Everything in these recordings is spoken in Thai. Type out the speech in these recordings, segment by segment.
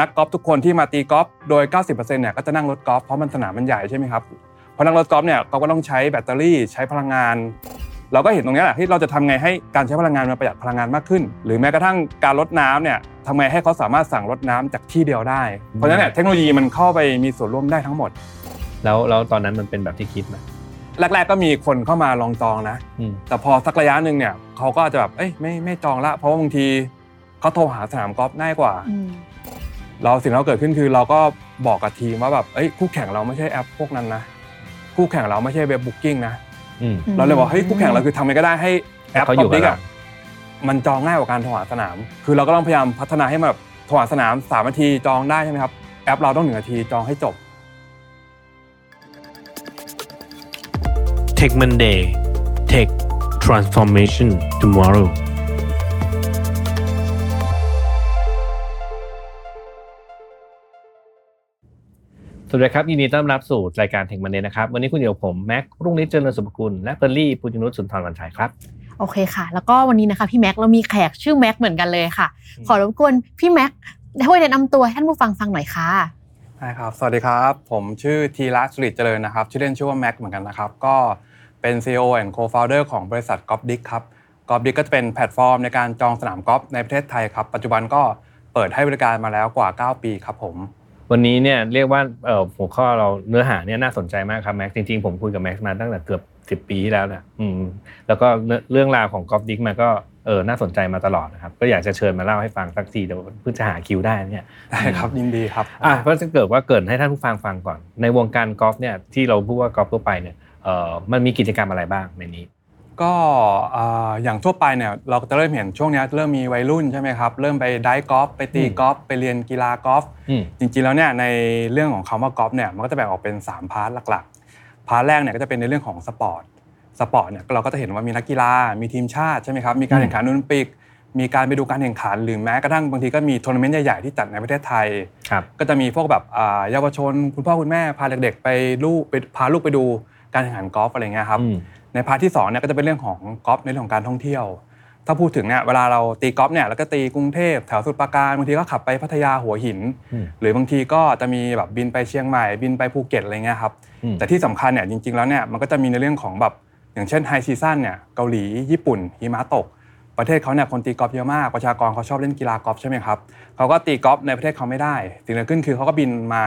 นักกอล์ฟทุกคนที่มาตีกอล์ฟโดย 90%เนี่ยก็จะนั่งรถกอล์ฟเพราะมันสนามมันใหญ่ใช่ไหมครับพอนั่งรถกอล์ฟเนี่ยเขาก็ต้องใช้แบตเตอรี่ใช้พลังงาน เราก็เห็นตรงนี้แหละที่เราจะทำไงให้การใช้พลังงานมันประหยัดพลังงานมากขึ้น หรือแม้กระทั่งการลดน้ำเนี่ยทำไงให้เขาสามารถสั่งลดน้ำจากที่เดียวได้ เพราะฉะนั้นเนี่ยเทคโนโลยีมันเข้าไปมีส่วนร่วมได้ทั้งหมด แล้วแล้วตอนนั้นมันเป็นแบบที่คิดไหมแรก ๆ ก็มีคนเข้ามาลองจองนะอืมแต่พอสักระยะหนึ่งเนี่ยเขาก็จะแบบเอ้ยไม่ไม่จองละ เพราะว่าบางทีเขาโทรหาสนามกอล์ฟง่ายกว่าอืม เราสิ่งที่เราเกิดขึ้นคือเราก็บอกกับทีมว่าแบบเอ้ยคู่แข่งเราไม่ใช่แอปพวกนั้นนะคู่แข่งเราไม่ใช่เว็บบุ๊กิ้งนะอืมเราเลยบอกเฮ้ยคู่แข่งเราคือทำยังไงก็ได้ให้แอปให้เขาอยู่กับ Public เราอะมันจองง่ายกว่าการโทรหาสนาม คือเราก็ต้องพยายามพัฒนาให้มันแบบโทรหาสนามสามนาทีจองได้ใช่ไหมครับแอปเราต้องหนึ่งนาทีจองให้จบ Tech Monday Tech Transformation Tomorrow สวัสดีครับยินดีต้อนรับสู่รายการเทคมันเดนะครับ วันนี้คุณอยู่กับผมแม็กรุ่งฤทธิ์เจริญสุภกุลและเปอร์ลี่ปุญญนุชสุนทรวันชัยครับโอเคค่ะ แล้วก็วันนี้นะคะพี่แม็กเรามีแขกชื่อแม็กเหมือนกันเลยค่ะอืมขอรบกวนพี่แม็กช่วยแนะนำตัวให้ท่านผู้ฟังฟังหน่อยค่ะใช่ครับ สวัสดีครับ ผมชื่อทีรักสุริตเจริญนะครับ ชื่อเล่นชื่อว่าแม็กเหมือนกันนะครับ ก็เป็น CEO and Co-founder ของบริษัท Golfdigg ครับ Golfdigg ก็จะเป็นแพลตฟอร์มในการจองสนามกอล์ฟในประเทศไทยครับ ปัจจุบันก็เปิดให้บริการมาแล้วกว่า 9 ปีครับผม วันนี้เนี่ยเรียกว่าเอ่อหัวข้อเราเนื้อหาเนี่ยน่าสนใจมากครับแม็กจริงๆผมคุยกับแม็กมาตั้งแต่เกือบสิบปีที่แล้วนะอืมแล้วก็เรื่องเรื่องราวของ Golfdigg มันก็เออน่าสนใจมาตลอดนะครับก็อยากจะเชิญมาเล่าให้ฟังสักทีเดี๋ยวเพื่อจะหาคิวได้เนี่ยได้ครับยินดีครับอะเพราะจะเกิดว่าเกริ่นให้ท่านผู้ฟังฟังก่อน ในวงการกอล์ฟเนี่ยที่เราพูดว่ากอล์ฟทั่วไปเนี่ยเอ่อมันมีกิจกรรมอะไรบ้างในนี้ ก็อ่าอย่างทั่วไปเนี่ยเราก็จะเริ่มเห็นช่วงเนี้ยเริ่มมีวัยรุ่นใช่ไหมครับเริ่มไปได้กอล์ฟไปตีอืมกอล์ฟไปเรียนกีฬากอล์ฟอืมจริงๆแล้วเนี่ยในเรื่องของคำว่ากอล์ฟเนี่ยมันก็จะแบ่งออกเป็น 3 part หลักๆ part แรกเนี่ยก็จะเป็นในเรื่องของ sport sport เนี่ยเราก็จะเห็นว่ามีนักกีฬา มีทีมชาติใช่ไหมครับมีการอืมแข่งขันโอลิมปิก มีการไปดูการแข่งขันหรือแม้กระทั่งบางทีก็มีทัวร์นาเมนต์ใหญ่ๆที่จัดในประเทศไทยครับก็จะมีพวกแบบอ่าเยาวชน คุณพ่อคุณแม่พาเด็กๆไปลูกไปพาลูกไปดูการแข่งขันกอล์ฟอะไรเงี้ยครับอืม ใน part ที่2เนี่ยก็จะเป็นเรื่องของกอล์ฟในเรื่องของการท่องเที่ยว ถ้าพูดถึงเนี่ยเวลาเราตีกอล์ฟเนี่ยเราก็ตีกรุงเทพแถวสมุทรปราการบางทีก็ขับไปพัทยาหัวหินอืมหรือบางทีก็จะมีแบบบินไปเชียงใหม่ บินไปภูเก็ตอะไรเงี้ยครับอืมแต่ที่สำคัญเนี่ยจริงๆแล้วเนี่ยมันก็จะมีในเรื่องของแบบอย่างเช่น high season เนี่ยเกาหลีญี่ปุ่นหิมะตก ประเทศเขาเนี่ยคนตีกอล์ฟเยอะมากประชากรเขาชอบเล่นกีฬากอล์ฟใช่ไหมครับเขาก็ตีกอล์ฟในประเทศเขาไม่ได้สิ่งที่เกิดขึ้นคือเขาก็บินมา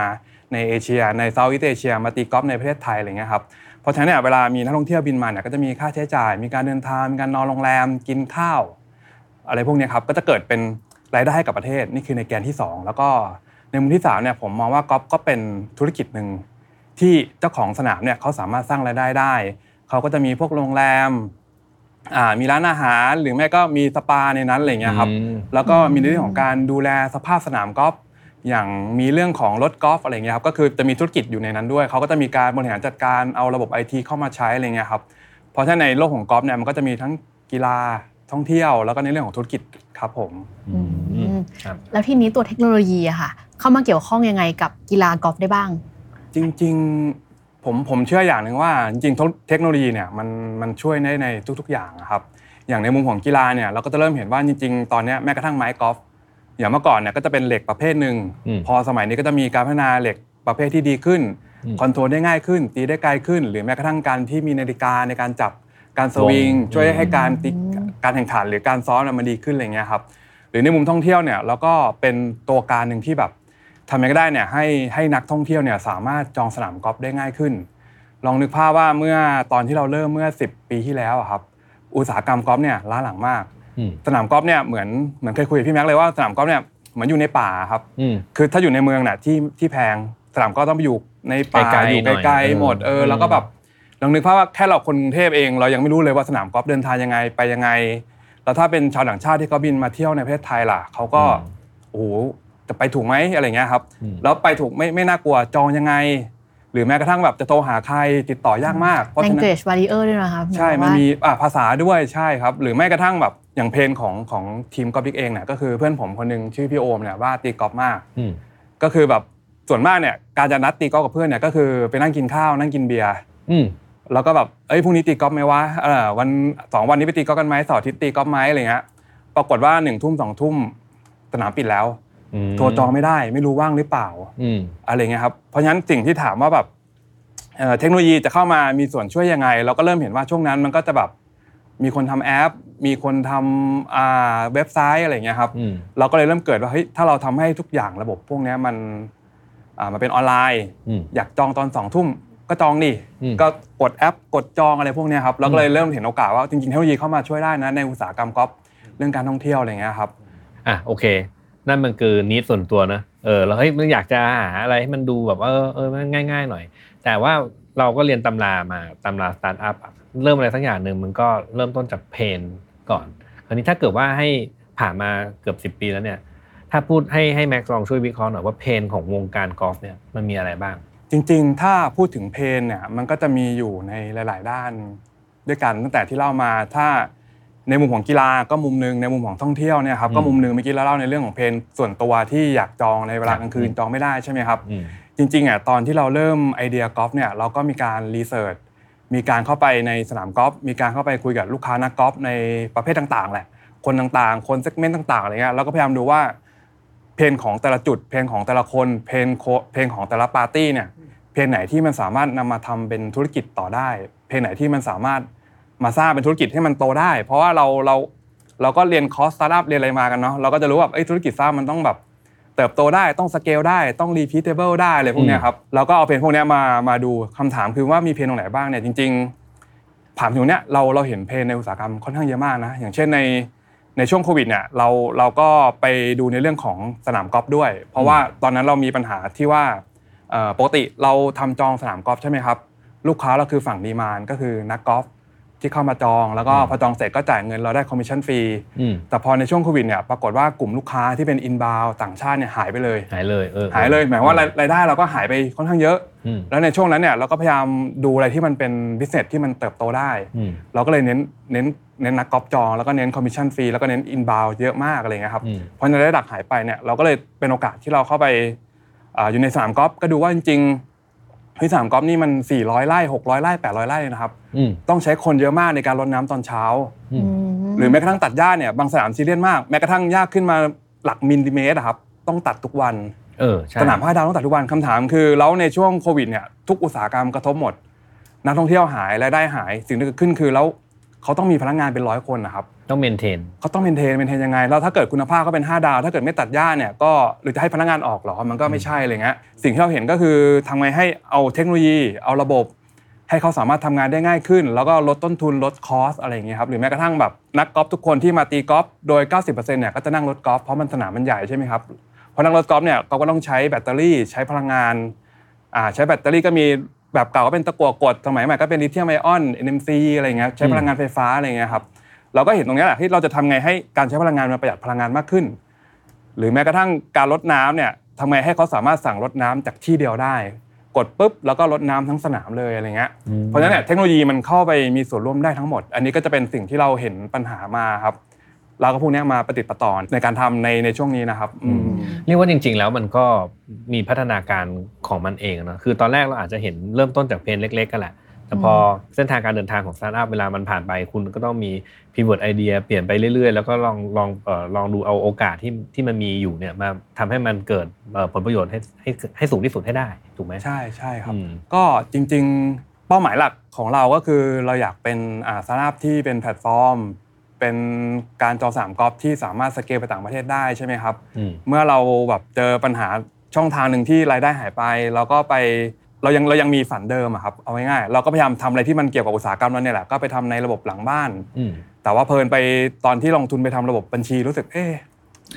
ในเอเชียในเซาท์อีสเอเชียมาตีกอล์ฟในประเทศไทยอะไรเงี้ยครับ เพราะฉะนั้นเนี่ยเวลามีนักท่องเที่ยวบินมาเนี่ยก็จะมีค่าใช้จ่าย มีการเดินทางมีการนอนโรงแรม กินข้าว อะไรพวกเนี้ยครับก็จะเกิดเป็นรายได้ให้กับประเทศนี่คือในแกนที่ 2 แล้วก็ในมุมที่3เนี่ยผมมองว่ากอล์ฟก็เป็นธุรกิจหนึ่งที่เจ้าของสนามเนี่ยเขาสามารถสร้างรายได้ได้ เขาก็จะมีพวกโรงแรมอ่ามีร้านอาหารหรือไม่ก็มีสปาในนั้นอะไรเงี้ยครับอืมแล้วก็มีในเรื่องของการดูแลสภาพสนามกอล์ฟ อย่างมีเรื่องของรถกอล์ฟอะไรเงี้ยครับก็คือจะมีธุรกิจอยู่ในนั้นด้วยเขาก็จะมีการบริหารจัดการเอาระบบไอทีเข้ามาใช้อะไรเงี้ยครับเพราะฉะนั้นในโลกของกอล์ฟเนี่ยมันก็จะมีทั้งกีฬาท่องเที่ยว แล้วก็ในเรื่องของธุรกิจครับผมอืมอืมครับแล้วทีนี้ตัวเทคโนโลยีอะค่ะ เข้ามาเกี่ยวข้องยังไงกับกีฬากอล์ฟได้บ้าง จริง ๆผมผมเชื่ออย่างหนึ่งว่า จริงๆเทคโนโลยีเนี่ยมันมันช่วยได้ในทุก ๆ อย่างอะครับอย่างในมุมของกีฬาเนี่ยเราก็จะเริ่มเห็นว่าจริง ๆ ตอนเนี้ยแม้กระทั่งไม้กอล์ฟ อย่างเมื่อก่อนเนี่ยก็จะเป็นเหล็กประเภทหนึ่งอืมพอสมัยนี้ก็จะมีการพัฒนาเหล็กประเภทที่ดีขึ้นอืมคอนโทรลได้ง่ายขึ้น ตีได้ไกลขึ้น หรือแม้กระทั่งการที่มีนาฬิกาในการจับการสวิงวงช่วยให้การตีอืมการแข่งขันหรือการซ้อมเนี่ยมันดีขึ้นอะไรเงี้ยครับหรือในมุมท่องเที่ยวเนี่ยเราก็เป็นตัวการหนึ่งที่แบบทำยังไงก็ได้เนี่ยให้ให้นักท่องเที่ยวเนี่ยสามารถจองสนามกอล์ฟได้ง่ายขึ้น ลองนึกภาพว่าเมื่อตอนที่เราเริ่มเมื่อ 10 ปีที่แล้วอะครับอุตสาหกรรมกอล์ฟเนี่ยล้าหลังมากอืม สนามกอล์ฟเนี่ยเหมือนเหมือนเคยคุยกับพี่แม็กซ์เลยว่าสนามกอล์ฟเนี่ยเหมือนอยู่ในป่าครับอืมคือถ้าอยู่ในเมืองน่ะที่ที่แพงสนามก็ต้องไปอยู่ในป่าไกลๆอยู่หน่อยไกลเออๆหมดเอออืมแล้วก็แบบลองนึกภาพว่าแค่เราคนกรุงเทพเองเรายังไม่รู้เลยว่าสนามกอล์ฟเดินทางยังไงไปยังไง แล้วถ้าเป็นชาวต่างชาติที่เขาบินมาเที่ยวในประเทศไทยล่ะเขาก็โอ้โหจะไปถูกไหมอะไรเงี้ยครับอืมแล้วไปถูกไม่ไม่น่ากลัวจองยังไง หรือแม้กระทั่งแบบจะโทรหาใครติดต่อยากมากเพราะฉะนั้น language barrier ด้วยนะคะใช่หายความมันว่ามีอะภาษาด้วยใช่ครับ หรือไม่กระทั่งแบบอย่างเพลงของของทีมกอล์ฟบิ๊กเองเนี่ยก็คือเพื่อนผมคนหนึงชื่อพี่โอมเนี่ยว่าตีกอล์ฟมากอืมก็คือแบบส่วนมากเนี่ยการจะนัดตีกอล์ฟกับเพื่อนเนี่ยก็คือไปนั่งกินข้าวนั่งกินเบียร์อืมแล้วก็แบบเอ้ยพรุ่งนี้ตีกอล์ฟไหมวะเออวันสองวันนี้ไปตีกอล์ฟกันไหมเสาร์อาทิตย์ตีกอล์ฟไหมอะไรเงี้ยปรากฏว่าหนึ่งทุ่มสองทุ่มสนามปิดแล้ว อืมโทรจองไม่ได้ไม่รู้ว่างหรือเปล่าอืมอะไรเงี้ยครับเพราะฉะนั้นสิ่งที่ถามว่าแบบเอ่อเทคโนโลยีจะเข้ามามีส่วนช่วยยังไง เราก็เริ่มเห็นว่าช่วงนั้นมันก็จะแบบมีคนทำแอป มีคนทำอ่าเว็บไซต์อะไรเงี้ยครับอืมเราก็เลยเริ่มเกิดว่าเฮ้ยถ้าเราทำให้ทุกอย่างระบบพวกเนี้ยมันอ่ามันเป็นออนไลน์อืมอยากจองตอนสองทุ่มก็จองดิอืมก็กดแอป กดจองอะไรพวกเนี้ยครับเราก็เลยเริ่มเห็นโอกาสว่าจริงๆเทคโนโลยีเข้ามาช่วยได้นะในอุตสาหกรรมกอล์ฟเรื่องการท่องเที่ยวอะไรเงี้ยครับอะโอเค นั่นมันคือนิดส่วนตัวนะเออเราเฮ้ยมันอยากจะหาอะไรให้มันดูแบบเออเออมันง่าย ๆ หน่อย แต่ว่าเราก็เรียนตำรามาตำราสตาร์ทอัพอะเริ่มอะไรสักอย่างหนึ่งมันก็เริ่มต้นจากเพนก่อนคราวนี้ถ้าเกิดว่าให้ผ่านมาเกือบ10 ปีแล้วเนี่ย ถ้าพูดให้ให้แม็กซ์ลองช่วยวิเคราะห์หน่อยว่าเพนของวงการกอล์ฟเนี่ยมันมีอะไรบ้าง จริงๆ ถ้าพูดถึงเพนเนี่ยมันก็จะมีอยู่ในหลาย ๆ ด้านด้วยกันตั้งแต่ที่เล่ามาถ้า ในมุมของกีฬาก็มุมหนึงในมุมของท่องเที่ยวเนี่ยครับอืมก็มุมหนึงเมื่อกี้เราเล่าในเรื่องของเพนส่วนตัวที่อยากจองในเวลาครับกลางคืนจองไม่ได้ใช่ไหมครับอืมจริงๆอะตอนที่เราเริ่มไอเดียกอล์ฟเนี่ยเราก็มีการรีเสิร์ชมีการเข้าไปในสนามกอล์ฟมีการเข้าไปคุยกับลูกค้านักกอล์ฟในประเภทต่างๆแหละคนต่างๆ คนเซกเมนต์ต่างๆอะไรเงี้ยเราก็พยายามดูว่าเพลงของแต่ละจุดเพลงของแต่ละคนเพลงโคpain ของแต่ละปาร์ตี้เนี่ย pain ไหนที่มันสามารถนำมาทำเป็นธุรกิจต่อได้ pain ไหนที่มันสามารถ มาสร้างเป็นธุรกิจให้มันโตได้ เพราะว่าเราเราเราก็เรียนคอร์สสตาร์ทอัพเรียนอะไรมากันเนาะเราก็จะรู้ว่าเอ้ยธุรกิจสร้างมันต้องแบบเติบโตได้ต้องสเกลได้ต้อง repeatable ได้อะไรพวกเนี้ยครับเราก็เอา pain พวกเนี้ยมามาดูคำถามคือว่ามี pain ตรงไหนบ้างเนี่ยจริงๆถามถึงเนี้ยเราเราเห็น pain ในอุตสาหกรรมค่อนข้างเยอะมากนะอย่างเช่นในในช่วงโควิดเนี่ยเราเราก็ไปดูในเรื่องของสนามกอล์ฟด้วย เพราะว่าตอนนั้นเรามีปัญหาที่ว่าเอ่อปกติเราทำจองสนามกอล์ฟใช่ไหมครับลูกค้าเราคือฝั่ง demand ก็คือนักกอล์ฟ ที่เข้ามาจอง แล้วก็พอจองเสร็จก็จ่ายเงินเราได้ commission fee อืมแต่พอในช่วงโควิดเนี่ยปรากฏว่ากลุ่มลูกค้าที่เป็น inbound ต่างชาติเนี่ยหายไปเลยหายเลยเออหายเลยหมายความว่ารายรายได้เราก็หายไปค่อนข้างเยอะอืมแล้วในช่วงนั้นเนี่ยเราก็พยายามดูอะไรที่มันเป็น business ที่มันเติบโตได้อืมเราก็เลยเน้นเน้นเน้นนักกอล์ฟจองแล้วก็เน้น commission fee แล้วก็เน้น inbound เยอะมากอะไรเงี้ยครับอืมพอรายรับหายไปเนี่ยเราก็เลยเป็นโอกาสที่เราเข้าไปอ่าอยู่ในสนามกอล์ฟก็ดูว่าจริงๆ เฮ้ยสนามกอล์ฟนี่มัน 400ไร่600ไร่800ไร่เลยนะครับ อืม ต้องใช้คนเยอะมากในการรดน้ำตอนเช้า อืม หรือแม้กระทั่งตัดหญ้าเนี่ยบางสนามซีเรียสมากแม้กระทั่งหญ้าขึ้นมาหลักมิลลิเมตรอะครับต้องตัดทุกวัน เออใช่สนามห้าดาวต้องตัดทุกวันคำถามคือแล้วในช่วงโควิดเนี่ยทุกอุตสาหกรรมกระทบหมด นักท่องเที่ยวหายรายได้หาย สิ่งที่เกิดขึ้นคือแล้ว เขาต้องมีพนักงานเป็นร้อยคนนะครับต้อง maintain เขาต้อง maintain maintain ยังไงแล้วถ้าเกิดคุณภาพก็เป็น 5 ดาว ถ้าเกิดไม่ตัดหญ้าเนี่ยก็หรือจะให้พนักงานออกเหรอมันก็ไม่ใช่อะไรเงี้ยสิ่งที่เราเห็นก็คือทำไงให้เอาเทคโนโลยี เอาระบบ ให้เขาสามารถทำงานได้ง่ายขึ้น แล้วก็ลดต้นทุนลด cost อะไรอย่างเงี้ยครับหรือแม้กระทั่งแบบนักกอล์ฟทุกคนที่มาตีกอล์ฟโดย 90%เนี่ยก็จะนั่งรถกอล์ฟเพราะมันสนามมันใหญ่ใช่ไหมครับเพราะนั่งรถกอล์ฟเนี่ยเขาก็ต้องใช้แบตเตอรี่ใช้พลังงานอ่าใช้แบตเตอรี่ก็มี แบบเก่าก็เป็นตะกั่วกดสมัยใหม่ก็เป็นลิเธียมไอออน NMC อะไรเงี้ยใช้พลังงานไฟฟ้าอะไรเงี้ยครับเราก็เห็นตรงเนี้ยแหละที่เราจะทำไงให้การใช้พลังงานมันประหยัดพลังงานมากขึ้น หรือแม้กระทั่งการลดน้ำเนี่ยทำไงให้เขาสามารถสั่งลดน้ำจากที่เดียวได้ กดปุ๊บแล้วก็ลดน้ำทั้งสนามเลยอะไรเงี้ยอืมเพราะฉะนั้นเนี่ยเทคโนโลยีมันเข้าไปมีส่วนร่วมได้ทั้งหมด อันนี้ก็จะเป็นสิ่งที่เราเห็นปัญหามาครับ เราก็พวกเนี้ยมาประติดประต่อในการทำในในช่วงนี้นะครับอืมเรียกว่าจริง ๆ แล้วมันก็มีพัฒนาการของมันเองนะคือตอนแรกเราอาจจะเห็นเริ่มต้นจาก pain เล็ก ๆ กันแหละแต่พอเส้นทางการเดินทางของสตาร์ทอัพเวลามันผ่านไปคุณก็ต้องมีพิว o t ไอเดียเปลี่ยนไปเรื่อยๆ แล้วก็ลองลองเอ่อลองดูเอาโอกาสที่ที่มันมีอยู่เนี่ยมาทำให้มันเกิดเอ่อผลประโยชน์ให้ให้ให้สูงที่สุดให้ได้ถูกไหมใช่ใช่ครับอืมก็จริง ๆ เป้าหมายหลักของเราก็คือเราอยากเป็นอ่าสตาร์ทอัพที่เป็นแพลตฟอร์ม เป็นการจองสนามกอล์ฟที่สามารถสเกลไปต่างประเทศได้ใช่ไหมครับอืมเมื่อเราแบบเจอปัญหาช่องทางหนึ่งที่รายได้หายไปเราก็ไปเรายังเรายังมีฝันเดิมอะครับเอาง่ายๆเราก็พยายามทำอะไรที่มันเกี่ยวกับอุตสาหกรรมเราเนี่ยแหละก็ไปทำในระบบหลังบ้านอืมแต่ว่าเพลินไปตอนที่ลงทุนไปทำระบบบัญชีรู้สึกเอ๊ะ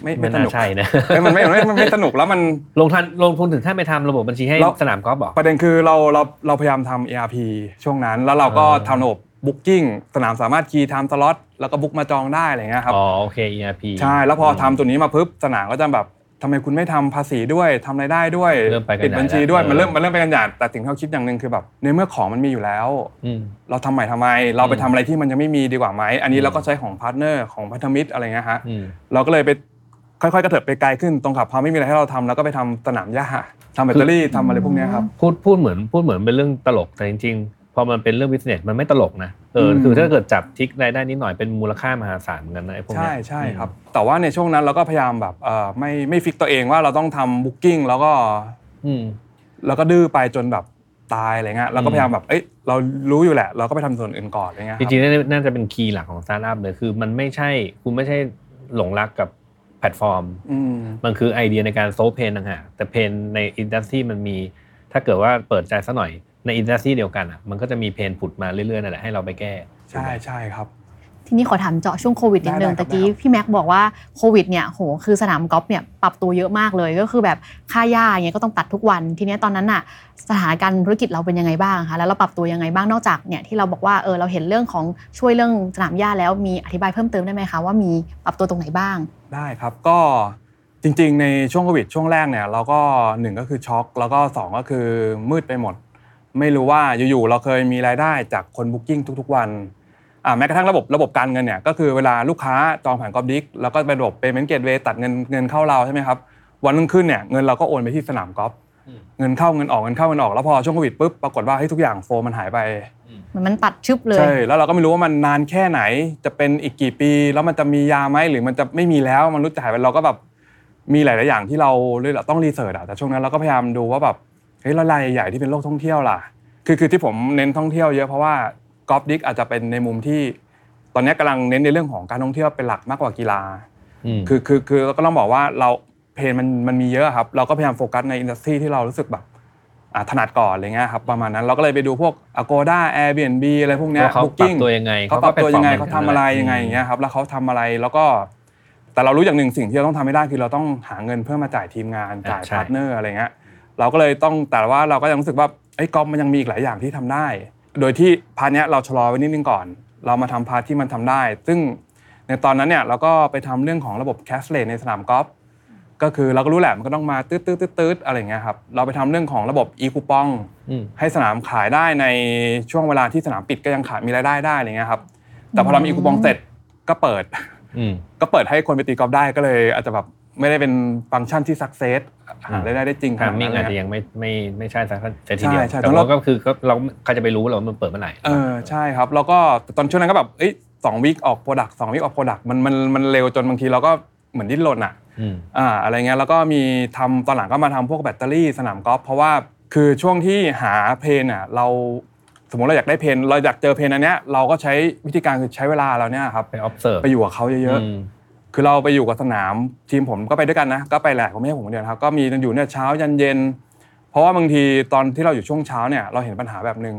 ไม่ไม่ไม่สน่านุกใช่นะเอ้ยมันไม่ไม่ไม่ไม่สนุกแล้วมันลงทุนลงทุนถึงขั้นไปทำระบบบัญชีให้เราสนามกอล์ฟบอกประเด็นคือเราเราเราพยายามทำ ERP ช่วงนั้น แล้วเราก็อ่าทำระบบ Booking สนามสามารถ key time slot แล้วก็ book มาจองได้อะไรเงี้ยครับอ๋อโอเค ERP ใช่แล้วพอทำตัวนี้มาปุ๊บสนามก็จะแบบทำไมคุณไม่ทำภาษีด้วยทำรายได้ด้วยเริ่มไปกันปิดบัญชีใหญ่แล้วด้วยมันเริ่มเออมันเริ่มไปกันใหญ่แต่สิ่งที่เราคิดอย่างหนึ่งคือแบบในเมื่อของมันมีอยู่แล้วอืมเราทำใหม่ทำไม เราไปอืมทำอะไรที่มันยังไม่มีดีกว่าไหมอันนี้อืมเราก็ใช้ของ partner ของพันธมิตรอะไรเงี้ยฮะอืมเราก็เลยไปค่อยๆกระเถิบไปไกลขึ้นตรงกับพอไม่มีอะไรให้เราทำแล้วก็ไปทำสนามหญ้าทำแบตเตอรี่ทำอะไรพวกเนี้ยครับพูดพูดเหมือนพูดเหมือนเป็นเรื่องตลกแต่จริงๆ พพอมันเป็นเรื่อง business มันไม่ตลกนะเอออืมคือถ้าเกิดจับ tick รายได้นิดหน่อยเป็นมูลค่ามหาศาลเหมือนกันนะไอ้พวกเนี้ใช่ยใช่ครับแต่ว่าในช่วงนั้นเราก็พยายามแบบเออไม่ไม่ fix ตัวเองว่าเราต้องทำ booking แล้วก็อืมแล้วก็ดื้อไปจนแบบตายอะไรเงี้ยเราก็อืมพยายามแบบเอ้ยเรารู้อยู่แหละเราก็ไปทำส่วนอื่นก่อนอะไรเงี้ยคจรับริงๆน่าจะเป็น key หลักของสตาร์ทอัพเลยคือมันไม่ใช่คุณไม่ใช่หลงรักกับแพลตฟอร์มอืมมันคือไอเดียในการ solve pain ต่างหากแต่ pain ใน industry มันมีถ้าเกิดว่าเปิดใจสักหน่อย ใน industry เดียวกันอะมันก็จะมี pain ผุดมาเรื่อยๆนั่นแหละให้เราไปแก้ใช่ใช่ครับ ทีนี้ขอถามเจาะช่วงโควิดนิดนึงได้ได้ครับตะกี้พี่แม็กบอกว่าโควิดเนี่ยโหคือสนามกอล์ฟเนี่ยปรับตัวเยอะมากเลยก็คือแบบค่าหญ้าอย่างเงี้ยก็ต้องตัดทุกวัน ทีเนี้ยตอนนั้นน่ะสถานการณ์ธุรกิจเราเป็นยังไงบ้างคะแล้วเราปรับตัวยังไงบ้างนอกจากเนี่ยที่เราบอกว่าเออเราเห็นเรื่องของช่วยเรื่องสนามหญ้าแล้วมีอธิบายเพิ่มเติมได้ไหมคะว่ามีปรับตัวตรงไหนบ้าง ได้ครับก็จริงๆ ในช่วงโควิดช่วงแรกเนี่ยเราก็หนึ่งก็คือช็อกแล้วก็สองก็คือมืดไปหมด ไม่รู้ว่าอยู่ๆเราเคยมีรายได้จากคนบุ๊กิ้งทุก ๆ วันอ่าแม้กระทั่งระบบระบบการเงินเนี่ยก็คือเวลาลูกค้าจองผ่านกอบดิกแล้วก็ไประบบ payment gateway ตัดเงินเงินเข้าเราใช่ไหมครับวันรุ่งขึ้นเนี่ยเงินเราก็โอนไปที่สนามกอล์ฟเงินเข้าเงินออกเงินเข้าเงินออกแล้วพอช่วงโควิดปุ๊บปรากฏว่าเฮ้ยทุกอย่างโฟลมันหายไปเหมือนมันตัดชึบเลยใช่แล้วเราก็ไม่รู้ว่ามันนานแค่ไหน จะเป็นอีกกี่ปี แล้วมันจะมียาไหมหรือมันจะไม่มีแล้วมันรู้จะหายไปเราก็แบบมีหลาย ๆ อย่างที่เราเลยต้อง research อะแต่ช่วงนั้นเราก็พยายามดูว่าแบบ เฮ้ยแล้วรายใหญ่ๆที่เป็นโลกท่องเที่ยวล่ะคือคือที่ผมเน้นท่องเที่ยวเยอะเพราะว่า Golfdigg อาจจะเป็นในมุมที่ ตอนนี้กำลังเน้นในเรื่องของการท่องเที่ยวเป็นหลักมากกว่ากีฬาอืมคือคือคือเราก็ต้องบอกว่าเรา pain มันมันมีเยอะครับ เราก็พยายามโฟกัสใน industry ที่เรารู้สึกแบบอะถนัดก่อนอะไรเงี้ยครับประมาณนั้นเราก็เลยไปดูพวก Agoda Airbnb อะไรพวกเนี้ยว่าเขาปรับ Booking ตัวยังไงเขาปรับตัวยังไงเขาเขาก็ทำเป็นอะไรฝั่งยังไงอย่างเงี้ยครับแล้วเขาทำอะไรแล้วก็ แต่เรารู้อย่างหนึ่งสิ่งที่เราต้องทำให้ได้คือเราต้องหาเงินเพื่อมาจ่ายทีมงานจ่ายใช่ partner อะไรเงี้ย เราก็เลยต้องแต่ว่าเราก็ยังรู้สึกว่าไอ้ยกอล์ฟมันยังมีอีกหลายอย่างที่ทำได้ โดยที่ part เนี้ยเราชะลอไว้นิดนึงก่อน เรามาทำ part ที่มันทำได้ ซึ่งในตอนนั้นเนี่ยเราก็ไปทำเรื่องของระบบ cashless ในสนามกอล์ฟก็คือเราก็รู้แหละมันก็ต้องมาตืดตืดตืดตืดอะไรเงี้ยครับเราไปทำเรื่องของระบบ e-coupon อืมให้สนามขายได้ในช่วงเวลาที่สนามปิดก็ยังขายมีรายได้ได้อะไรเงี้ยครับแต่พอเรามีคูปองเสร็จก็เปิดอืมก็เปิดให้คนไปตีกอล์ฟได้ก็เลยอาจจะแบบ ไม่ได้เป็นฟังก์ชันที่ success หารายได้ได้จริงขนาดนั้น timing อาจเลยจะยังไม่ไม่ไม่ใช่ success ทีเดียวใช่ใช่แต่ต้องว่าเราก็คือก็เราใครจะไปรู้หรอว่ามันเปิดเมื่อไหร่เออใช่ครับแล้วก็ตอนช่วงนั้นก็แบบเอ้ยสอง week ออก product สอง week ออก product มันมันมันเร็วจนบางทีเราก็เหมือนดิ้นรนอะอืมอ่าอะไรเงี้ยแล้วก็มีทำตอนหลังก็มาทำพวกแบตเตอรี่สนามกอล์ฟเพราะว่าคือช่วงที่หาเพนอะเราสมมติเราอยากได้เพนเราอยากเจอเพนอันเนี้ยเราก็ใช้วิธีการคือใช้เวลาเราเนี่ยครับไป observe ไปอยู่กับเขาเยอะอืมๆ คือเราไปอยู่กับสนามทีมผมก็ไปด้วยกันนะก็ไปแหละผมไม่ใช่ผมคนเดียวนะครับก็มีอยู่เนี่ยเช้ายันเย็น เพราะว่าบางทีตอนที่เราอยู่ช่วงเช้าเนี่ยเราเห็นปัญหาแบบหนึ่ง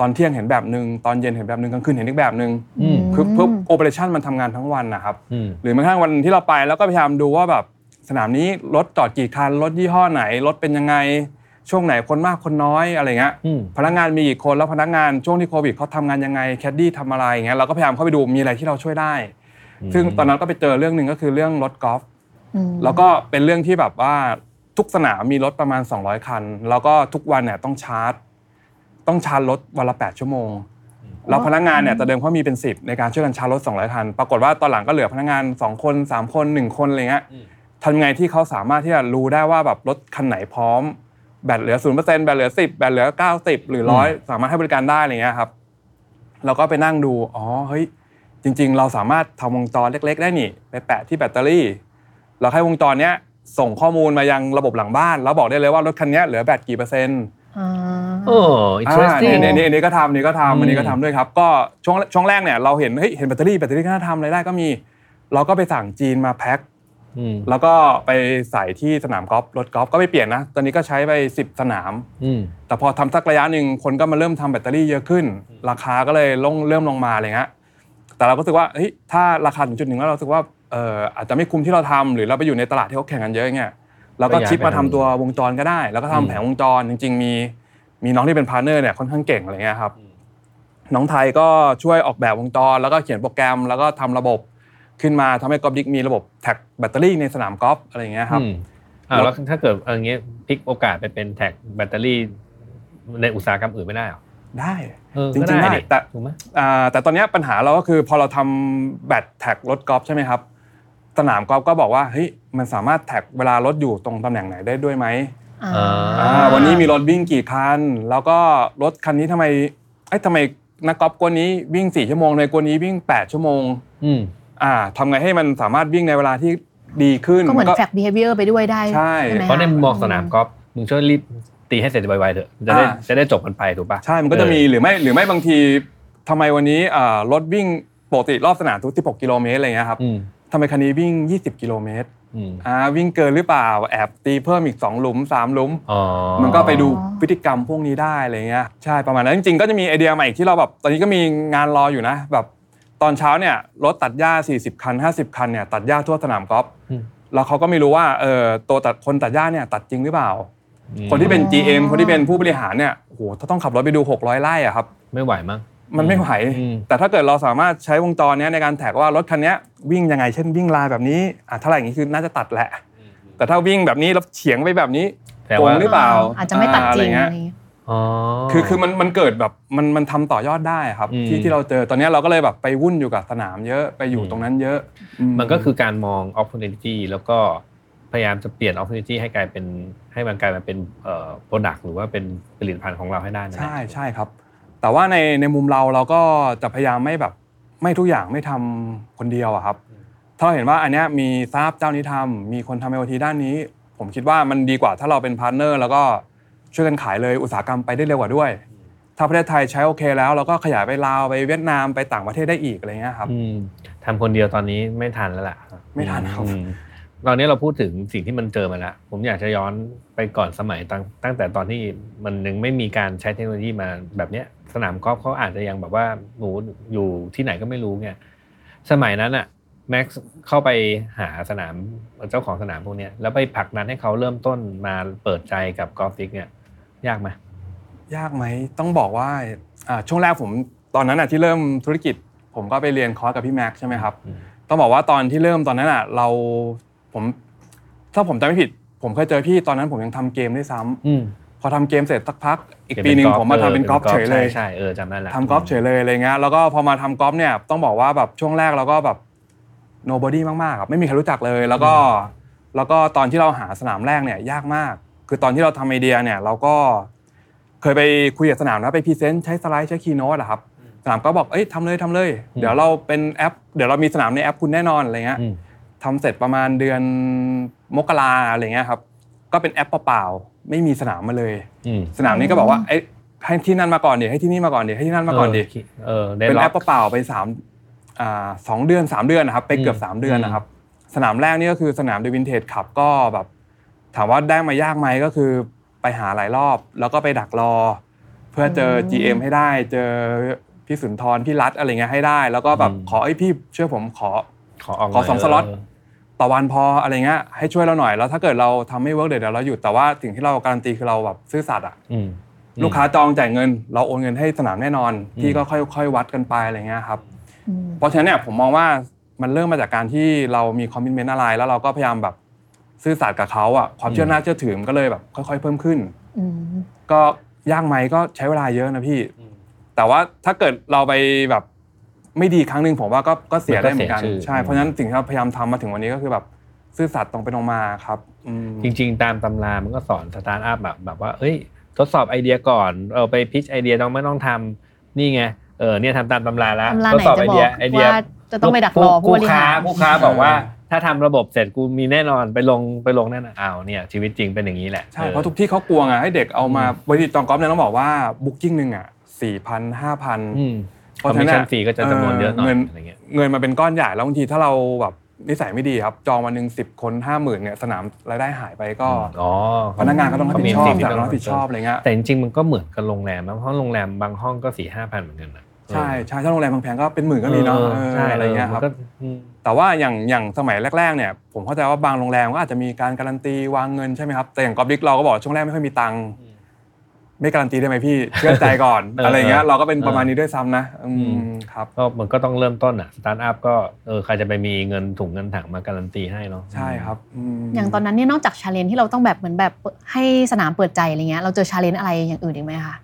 ตอนเที่ยงเห็นแบบหนึ่งตอนเย็นเห็นแบบหนึ่งกลางคืนเห็นอีกแบบหนึ่งอืมคือเพื่อ operation มันทำงานทั้งวันนะครับอืมหรือแม้กระทั่งวันที่เราไปแล้วก็พยายามดูว่าแบบสนามนี้รถจอดกี่คันรถยี่ห้อไหนรถเป็นยังไงช่วงไหนคนมากคนน้อยอะไรเงี้ยอืมพนักงานมีกี่คนแล้วพนักงานช่วงที่โควิดเขาทำงานยังไงแคดดี้ทำอะไรอย่างเงี้ยเราก็พยายามเข้าไปดูมีอะไรที่เราช่วยได้ ซึ่งตอนนั้นก็ไปเจอเรื่องหนึ่งก็คือเรื่องรถกอล์ฟอืมแล้วก็เป็นเรื่องที่แบบว่าทุกสนามมีรถประมาณ 200 คัน แล้วก็ทุกวันเนี่ยต้องชาร์จ ต้องชาร์จรถวันละ8ชั่วโมงแล้วพนักงานเนี่ยแต่เดิมเขามีเป็น 10 ในการช่วยกันชาร์จรถ200คัน ปรากฏว่าตอนหลังก็เหลือพนักงาน 2 คน 3 คน 1 คนอะไรเงี้ยทำยังไงที่เขาสามารถที่จะรู้ได้ว่าแบบรถคันไหนพร้อม แบตเหลือ0%แบตเหลือ10แบตเหลือ90หรือ100สามารถให้บริการได้อะไรเงี้ยครับ เราก็ไปนั่งดูอ๋อเฮ้ย จริงๆ เราสามารถทำวงจรเล็ก ๆ ได้นี่ไปแปะที่แบตเตอรี่ เราให้วงจรเนี้ยส่งข้อมูลมายังระบบหลังบ้าน แล้วบอกได้เลยว่ารถคันเนี้ยเหลือแบตกี่เปอร์เซ็นต์อ่าโอ้อ่า interesting เนี่ยเนี่ยเนี่ยอันนี้ก็ทำอันนี้ก็อืมทำอันนี้ก็ทำด้วยครับ ก็ช่วงช่วงแรกเนี่ยเราเห็นเฮ้ยเห็นแบตเตอรี่แบตเตอรี่ก็น่าทำอะไรได้ก็มี เราก็ไปสั่งจีนมาแพ็คอืมแล้วก็ไปใส่ที่สนามกอล์ฟรถกอล์ฟก็ไม่เปลี่ยนนะ ตอนนี้ก็ใช้ไป10สนามอืมแต่พอทำสักระยะหนึ่งคนก็มาเริ่มทำแบตเตอรี่เยอะขึ้น ราคาก็เลยลงเริ่มลงมาอะไรเงี้ย แต่เราก็รู้สึกว่าเฮ้ยถ้าราคาถึงจุดหนึ่งแล้วเรารู้สึกว่าเอออาจจะไม่คุ้มที่เราทำหรือเราไปอยู่ในตลาดที่เขาแข่งกันเยอะเงี้ยเราก็ก็ย้ายชิปมาไปทำทำตัววงจรก็ได้ แล้วก็ทำอืมแผงวงจรจริง ๆ มีมีน้องที่เป็น partner เนี่ยค่อนข้างเก่งอะไรเงี้ยครับน้องไทยก็ช่วยออกแบบวงจร แล้วก็เขียนโปรแกรม แล้วก็ทำระบบขึ้นมาทำให้ Golfdigg มีระบบ track แบตเตอรี่ในสนามกอล์ฟอะไรเงี้ยครับอืมอ่าแล้วถ้าเกิดอย่างเงี้ยพลิกโอกาสไปเป็น track แบตเตอรี่ในอุตสาหกรรมอื่นไม่ได้เหรอ ได้เออจริงๆก็ได้ดิแต่ถูกไหมอ่าแต่ตอนเนี้ยปัญหาเราก็คือพอเราทำแบต trackรถกอล์ฟใช่ไหมครับสนามกอล์ฟก็บอกว่าเฮ้ยมันสามารถแท็กเวลารถอยู่ตรงตำแหน่งไหนได้ด้วยไหมอ่าอ่าอ่าวันนี้มีรถวิ่งกี่คัน แล้วก็รถคันนี้ทำไมไอ้ยทำไมนักกอล์ฟกวนนี้วิ่ง4ชั่วโมงเลยกวนนี้วิ่ง8ชั่วโมงอืมอ่าทำไงให้มันสามารถวิ่งในเวลาที่ดีขึ้นก็เหมือนแฟก behavior ไปด้วยได้ใช่ไหมเพราะในคมุมมองสนามกอล์ฟมึงช่วยรีบ ตีให้เสร็จไวๆเถอะจะได้อ่าจะได้จบกันไปถูกปะใช่มันก็จะมีหรือไม่หรือไม่บางทีทำไมวันนี้อ่ารถวิ่งปกติรอบสนามทุก16กิโลเมตรอะไรเงี้ยครับอืมทำไมคันนี้วิ่ง 20 กิโลเมตรอืมอ่าวิ่งเกินหรือเปล่าแอบตีเพิ่มอีก 2 หลุม 3 หลุมอ๋อมันก็ไปดูพฤติกรรมพวกนี้ได้อะไรเงี้ยใช่ประมาณนั้นจริงๆก็จะมีไอเดียใหม่อีกที่เราแบบตอนนี้ก็มีงานรออยู่นะ แบบตอนเช้าเนี่ยรถตัดหญ้า 40 คัน 50 คันเนี่ยตัดหญ้าทั่วสนามกอล์ฟอืมแล้วเขาก็ไม่รู้ว่าเออตัวตัดคนตัดหญ้าเนี่ยตัดจริงหรือเปล่าอืม คนที่เป็น GM คนที่เป็นผู้บริหารเนี่ยโอ้โหถ้าต้องขับรถไปดู 600ไร่อะครับ ไม่ไหวมั้งมันไม่ไหวอืมแต่ถ้าเกิดเราสามารถใช้วงจรเนี้ยในการแท็กว่ารถคันเนี้ยวิ่งยังไงเช่นวิ่งลายแบบนี้อะถ้าอะไรอย่างนี้คือน่าจะตัดแหละ แต่ถ้าวิ่งแบบนี้แล้วเฉียงไปแบบนี้แต่โกว่างหรือเปล่า อาจจะไม่ตัดจริงอ่าอะไรอย่างเงี้ยอ๋อคือคือมันมันเกิดแบบมันมันทำต่อยอดได้ครับอืมที่ที่เราเจอตอนเนี้ยเราก็เลยแบบไปวุ่นอยู่กับสนามเยอะไปอยู่อืมตรงนั้นเยอะอืมันก็คือการมอง opportunity แล้วก็ พยายามจะเปลี่ยน opportunity ให้กลายเป็นให้มันกลายมาเป็นเอ่อ product หรือว่าเป็นผลิตภัณฑ์ของเราให้ได้นะใช่ใช่ครับ แต่ว่าในในมุมเราเราก็จะพยายามไม่แบบไม่ทุกอย่างไม่ทำคนเดียวอะครับ ถ้าเราเห็นว่าอันเนี้ยมีสตาร์ทอัพเจ้านี้ทำมีคนทำ IoT ด้านนี้ ผมคิดว่ามันดีกว่าถ้าเราเป็น partner แล้วก็ช่วยกันขายเลยอุตสาหกรรมไปได้เร็วกว่าด้วย ถ้าประเทศไทยใช้โอเคแล้วเราก็ขยายไปลาวไปเวียดนามไปต่างประเทศได้อีกอะไรเงี้ยครับอืมทำคนเดียวตอนนี้ไม่ทันแล้วล่ะ ไม่ทันครับอืม ตอนนี้เราพูดถึงสิ่งที่มันเจอมาแล้วผมอยากจะย้อนไปก่อนสมัยตั้งตั้งแต่ตอนที่มันยังไม่มีการใช้เทคโนโลยีมาแบบเนี้ย สนามกอล์ฟเขาอาจจะยังแบบว่าหนูอยู่ที่ไหนก็ไม่รู้ไงสมัยนั้นอะแม็กซ์เข้าไปหาสนามเจ้าของสนามพวกเนี้ยแล้วไปผลักดันให้เขาเริ่มต้นมาเปิดใจกับ Golfdigg เนี่ย ยากไหมยากไหมต้องบอกว่าอ่าช่วงแรกผมตอนนั้นอะที่เริ่มธุรกิจ ผมก็ไปเรียนคอร์สกับพี่แม็กซ์ใช่ไหมครับอืมต้องบอกว่าตอนที่เริ่มตอนนั้นอะ เรา ผมถ้าผมจำไม่ผิด ผมเคยเจอพี่ตอนนั้นผมยังทำเกมด้วยซ้ำอืมพอทำเกมเสร็จสักพัก อีกปีหนึ่งผมมาทำเป็นกอล์ฟเฉยเลย ใช่ใช่เออจำได้ละ ทำกอล์ฟเฉยเลยอะไรเงี้ยแล้วก็พอมาทำกอล์ฟเนี่ยต้องบอกว่าแบบช่วงแรกเราก็แบบ nobody มากๆครับไม่มีใครรู้จักเลย แล้วก็แล้วก็ตอนที่เราหาสนามแรกเนี่ยยากมาก คือตอนที่เราทำไอเดียเนี่ยเราก็เคยไปคุยกับสนามนะไป present ใช้สไลด์ใช้ Keynote อะครับสนามก็บอกเอ้ยทำเลยทำเลย เดี๋ยวเราเป็นแอป เดี๋ยวเรามีสนามในแอปคุณแน่นอนอะไรเงี้ย อืม ทำเสร็จประมาณเดือนมกราอะไรเงี้ยครับ ก็เป็นแอปเปล่าๆไม่มีสนามมาเลย อืมสนามนี้ก็บอกว่าไอ้ยให้ที่นั่นมาก่อนดิให้ที่นี่มาก่อนดิให้ที่นั่นมาก่อนดิเออเป็นแอปล็อกเปล่าๆไปสามอ่าสองเดือนสามเดือนนะครับ ไปเกือบอืม สามเดือนนะครับ สนามแรกนี่ก็คือสนาม The Vintage Club ก็แบบ ถามว่าได้มายากไหมก็คือไปหาหลายรอบ แล้วก็ไปดักรอ เพื่อเจอ GM ให้ได้ เจอพี่สุนทรพี่รัฐอะไรเงี้ยให้ได้ แล้วก็แบบขอไอ้ยพี่ช่วยผมขอ ขอออกขอสองหน่ยสล็อต เต่อวันพออะไรเงี้ยให้ช่วยเราหน่อยแล้วถ้าเกิดเราทำไม่ work เดี๋ยวเราหยุดแต่ว่าสิ่งที่เราการันตีคือเราแบบซื่อสัตย์อะอืมลูกค้าจองจ่ายเงิน เราโอนเงินให้สนามแน่นอนที่ก็ค่อยๆวัดกันไปอะไรเงี้ยครับอืมเพราะฉะนั้นเนี่ยผมมองว่ามันเริ่มมาจากการที่เรามี commitment อะไรแล้วเราก็พยายามแบบซื่อสัตย์กับเขาอะความเชื่อน่าเชื่อถือมันก็เลยแบบ ค่อย ๆ เพิ่มขึ้นอืมก็ยากไหมก็ใช้เวลาเยอะนะพี่ แต่ว่าถ้าเกิดเราไปแบบ ไม่ดีครั้งหนึ่งผมว่าก็ก็เสียได้เหมือนกันมันก็เสียชื่อ ใช่เพราะฉะนั้นสิ่งที่เราพยายามทำมาถึงวันนี้ก็คือแบบซื่อสัตย์ตรงไปตรงมาครับอืม จริงๆ ตามตำรามันก็สอนสตาร์ทอัพแบบแบบว่าเอ้ย ทดสอบไอเดียก่อนเออไป pitch ไอเดียต้องไม่ต้องทำนี่ไงเออเนี่ยทำตามตำราแล้วตำราทดไหนสอบจะไอบอเดียกไอเดียว่าจะต้องไปดักรอผู้ผู้บริค้าหาร ผู้ค้าบอกว่า ถ้าทำระบบเสร็จกูมีแน่นอนไปลงไปลงแน่นอนอ้าวเนี่ยชีวิตจริงเป็นอย่างนี้แหละใช่ เพราะทุกที่เขากลัวไงให้เด็กเอามาบริษัทจองกอล์ฟเนี่ยต้องบอกว่าบุ๊กิ้งหนึ่งอะสี่พันห้าพันอืมเพ คอราะมฉะนั้มิชนชั่นอะฟรีก็จะจำนวนเยอะหน่อยเงินอะไรเงี้ยเงินมาเป็นก้อนใหญ่แล้วบางทีถ้าเราแบบนิสัยไม่ดีครับ จองวันหนึ่งสิบคนห้าหมื่นเนี่ยสนามรายได้หายไปก็อ๋อพนักงานก็ต้องรับผิดชอบเขามีสิ่งที่สถานต้องรับผิดชอบอะไรเงี้ยแต่จริงๆมันก็เหมือนกับโรงแรมนะเพราะโรงแรมบางห้องก็สี่ห้าพันเหมือนกันนะใช่ใช่ถ้าโรงแรมแพงๆก็เป็นหมื่นก็มีเนาะออเออใช่อะไรเงี้ยครับมันก็อืมแต่ว่าอย่างอย่างสมัยแรกๆเนี่ยผมเข้าใจว่าบางโรงแรมก็อาจจะมีการการันตีวางเงินใช่ไหมครับแต่อย่างกอบลิกเราก็บอกช่วงแรกไม่ค่อยมีตังค์ ไม่การันตีได้ไหมพี่เชื่อใจก่อนเออออะไรเงี้ยเราก็เป็นเออประมาณนี้ด้วยซ้ำนะอืมอืมครับก็มันก็ต้องเริ่มต้นอะสตาร์ทอัพก็เออใครจะไปมีเงินถุงเงินถังมาการันตีให้เนาะใช่ครับมอย่างตอนนั้นเนี่ยนอกจาก challenge ที่เราต้องแบบเหมือนแบบให้สนามเปิดใจอะไรเงี้ยเราเจอ challenge อะไรอย่างอื่นอีกไหมคะ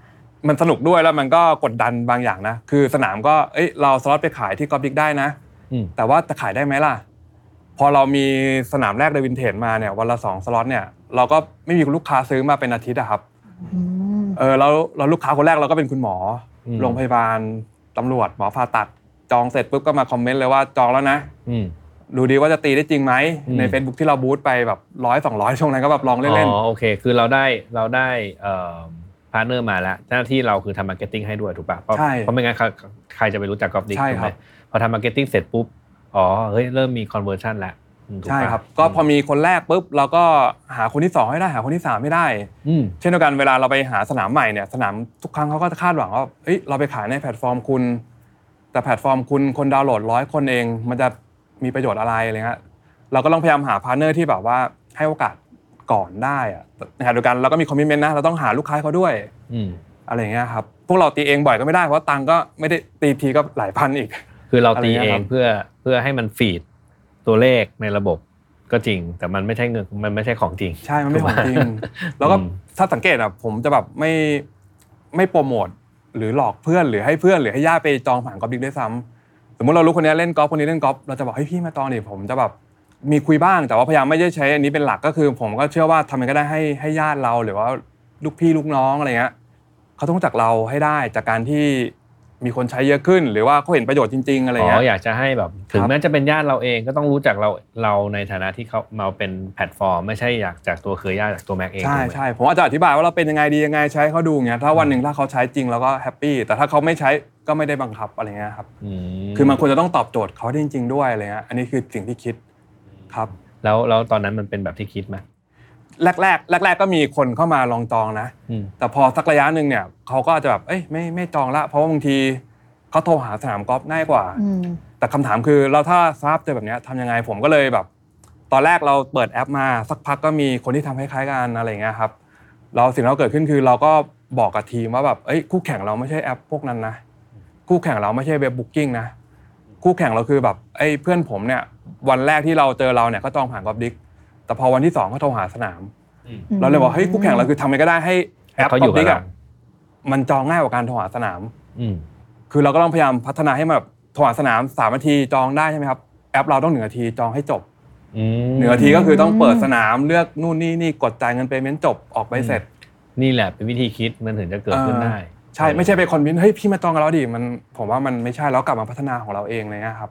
มันสนุกด้วยแล้วมันก็กดดันบางอย่างนะคือสนามก็เอ้ยเราสล็อตไปขายที่ Golfdigg ได้นะอืมแต่ว่าจะขายได้ไหมล่ะ พอเรามีสนามแรก The Vintage มาเนี่ยวันละสองสล็อตเนี่ยเราก็ไม่มีลูกค้าซื้อมาเป็นอาทิตย์อะครับอืม เออเราเราลูกค้าคนแรกเราก็เป็นคุณหมออืมโรงพยาบาลตำรวจหมอผ่าตัดจองเสร็จปุ๊บก็มาคอมเมนต์เลยว่าจองแล้วนะ อืม ดูดีว่าจะตีได้จริงไหมอืม ใน Facebook ที่เรา boost ไปแบบร้อยสองร้อยช่วงนั้นก็แบบลองเล่นอ๋อโอเค คือเราได้เราได้เอ่อ partner มาแล้วหน้าที่เราคือทำ marketing ให้ด้วยถูกป่ะเพราะใช่เพราะไม่งั้นใครใครจะไปรู้จัก Golfdigg ใช่ถูกไหมครับ พอทำ marketing เสร็จปุ๊บอ๋อเฮ้ยเริ่มมี conversion แล้วอืมถูๆก ใช่ปะครับ ก็พอมีคนแรกปุ๊บเราก็หาคนที่สองให้ได้หาคนที่สามให้ได้อืมเช่นเดียวกันเวลาเราไปหาสนามใหม่เนี่ยสนามทุกครั้งเขาก็จะคาดหวังว่าเอ้ยเราไปขายในแพลตฟอร์มคุณ แต่แพลตฟอร์มคุณคนดาวน์โหลดร้อยคนเอง มันจะมีประโยชน์อะไรอะไรเงี้ยเราก็ต้องพยายามหา partner ที่แบบว่าให้โอกาสก่อนได้อะในขณะเดียวกันเราก็มี commitment นะเราต้องหาลูกค้าให้เขาด้วยอืมอะไรเงี้ยครับพวกเราตีเองบ่อยก็ไม่ได้เพราะตังค์ก็ไม่ได้ตีทีก็หลายพันอีก คือเราตีเองอะไรเอเงี้ยครับเพื่อเพื่อให้มัน feed ตัวเลขในระบบก็จริง แต่มันไม่ใช่เงินมันไม่ใช่ของจริง ใช่ มันไม่ของจริงถูกไหมแล้วก็อืมถ้าสังเกตอะผมจะแบบไม่ไม่โปรโมทหรือหลอกเพื่อนหรือให้เพื่อนหรือให้ญาติไปจองผ่าน Golfdigg ด้วยซ้ำสมมติเรารู้คนนี้เล่นกอล์ฟคนนี้เล่นกอล์ฟเราจะบอกให้ยพี่มาจองดิผมจะแบบมีคุยบ้างแต่ว่าพยายามไม่ได้ใช้อันนี้เป็นหลักก็คือ ผมก็เชื่อว่าทำยังไงก็ได้ให้ให้ญาติเราหรือว่าลูกพี่ลูกน้องอะไรเงี้ยเขาต้องรู้จักเราให้ได้จากการที่ มีคนใช้เยอะขึ้น หรือว่าเขาเห็นประโยชน์จริง ๆ อะไรเงี้ยอ๋ออยากจะให้แบบถึงครับแม้จะเป็นญาติเราเองก็ต้องรู้จักเราเราในฐานะที่เขามาเป็นแพลตฟอร์ม ไม่ใช่อยากจากตัวเครือญาติจากตัวแม็กเองใช่ถูกไหม ใช่ผมอาจจะอธิบายว่าเราเป็นยังไงดียังไงใช้ให้เขาดูอย่างเงี้ยถ้าวันหนึ่งถ้าเขาใช้จริงเราก็ happy แต่ถ้าเขาไม่ใช้ก็ไม่ได้บังคับอะไรเงี้ยครับอืมคือมันควรจะต้องตอบโจทย์เขาได้จริง ๆ ด้วยอะไรเงี้ยอันนี้คือสิ่งที่คิดครับ แล้วแล้วตอนนั้นมันเป็นแบบที่คิดไหม แรกแรกแรกแรกๆก็มีคนเข้ามาลองจองนะอืมแต่พอสักระยะหนึ่งเนี่ยเขาก็อาจจะแบบเอ้ยไม่ไม่จองละ เพราะว่าบางทีเขาโทรหาสนามกอล์ฟง่ายกว่าอืมแต่คำถามคือเราถ้าทราบเจอแบบเนี้ยทำยังไงผมก็เลยแบบ ตอนแรกเราเปิดแอปมาสักพักก็มีคนที่ทำคล้ายๆกันอะไรเงี้ยครับเราสิ่งที่เราเกิดขึ้นคือเราก็บอกกับทีมว่าแบบเอ้ยคู่แข่งเราไม่ใช่แอปพวกนั้นนะคู่แข่งเราไม่ใช่ web booking นะคู่แข่งเราคือแบบไอ้ยเพื่อนผมเนี่ยวันแรกที่เราเจอเราเนี่ยก็จองผ่าน Golfdigg แต่พอวันที่สองเขาโทรหาสนาม เราเลยบอกเฮ้ยคู่แข่งเราคือทำยังไงก็ได้ให้แอปเขาอยู่กับอะเรามันจองง่ายกว่าการโทรหาสนามอืมคือเราก็ต้องพยายามพัฒนาให้มันแบบโทรหาสนามสามนาทีจองได้ใช่ไหมครับแอปเราต้องหนึ่งนาทีจองให้จบอืมหนึ่งนาทีก็คือต้องเปิดสนามเลือกนู่นนี่นี่กดจ่ายเงิน paymentนต์จบออกไปเสร็จ นี่แหละเป็นวิธีคิดมันถึงจะเกิดขึ้นได้ใช่ไม่ใช่ไป convince เฮ้ยพี่มาจองกับเราดิมันผมว่ามันไม่ใช่แล้วกลับมาพัฒนาของเราเองเลยนะครับ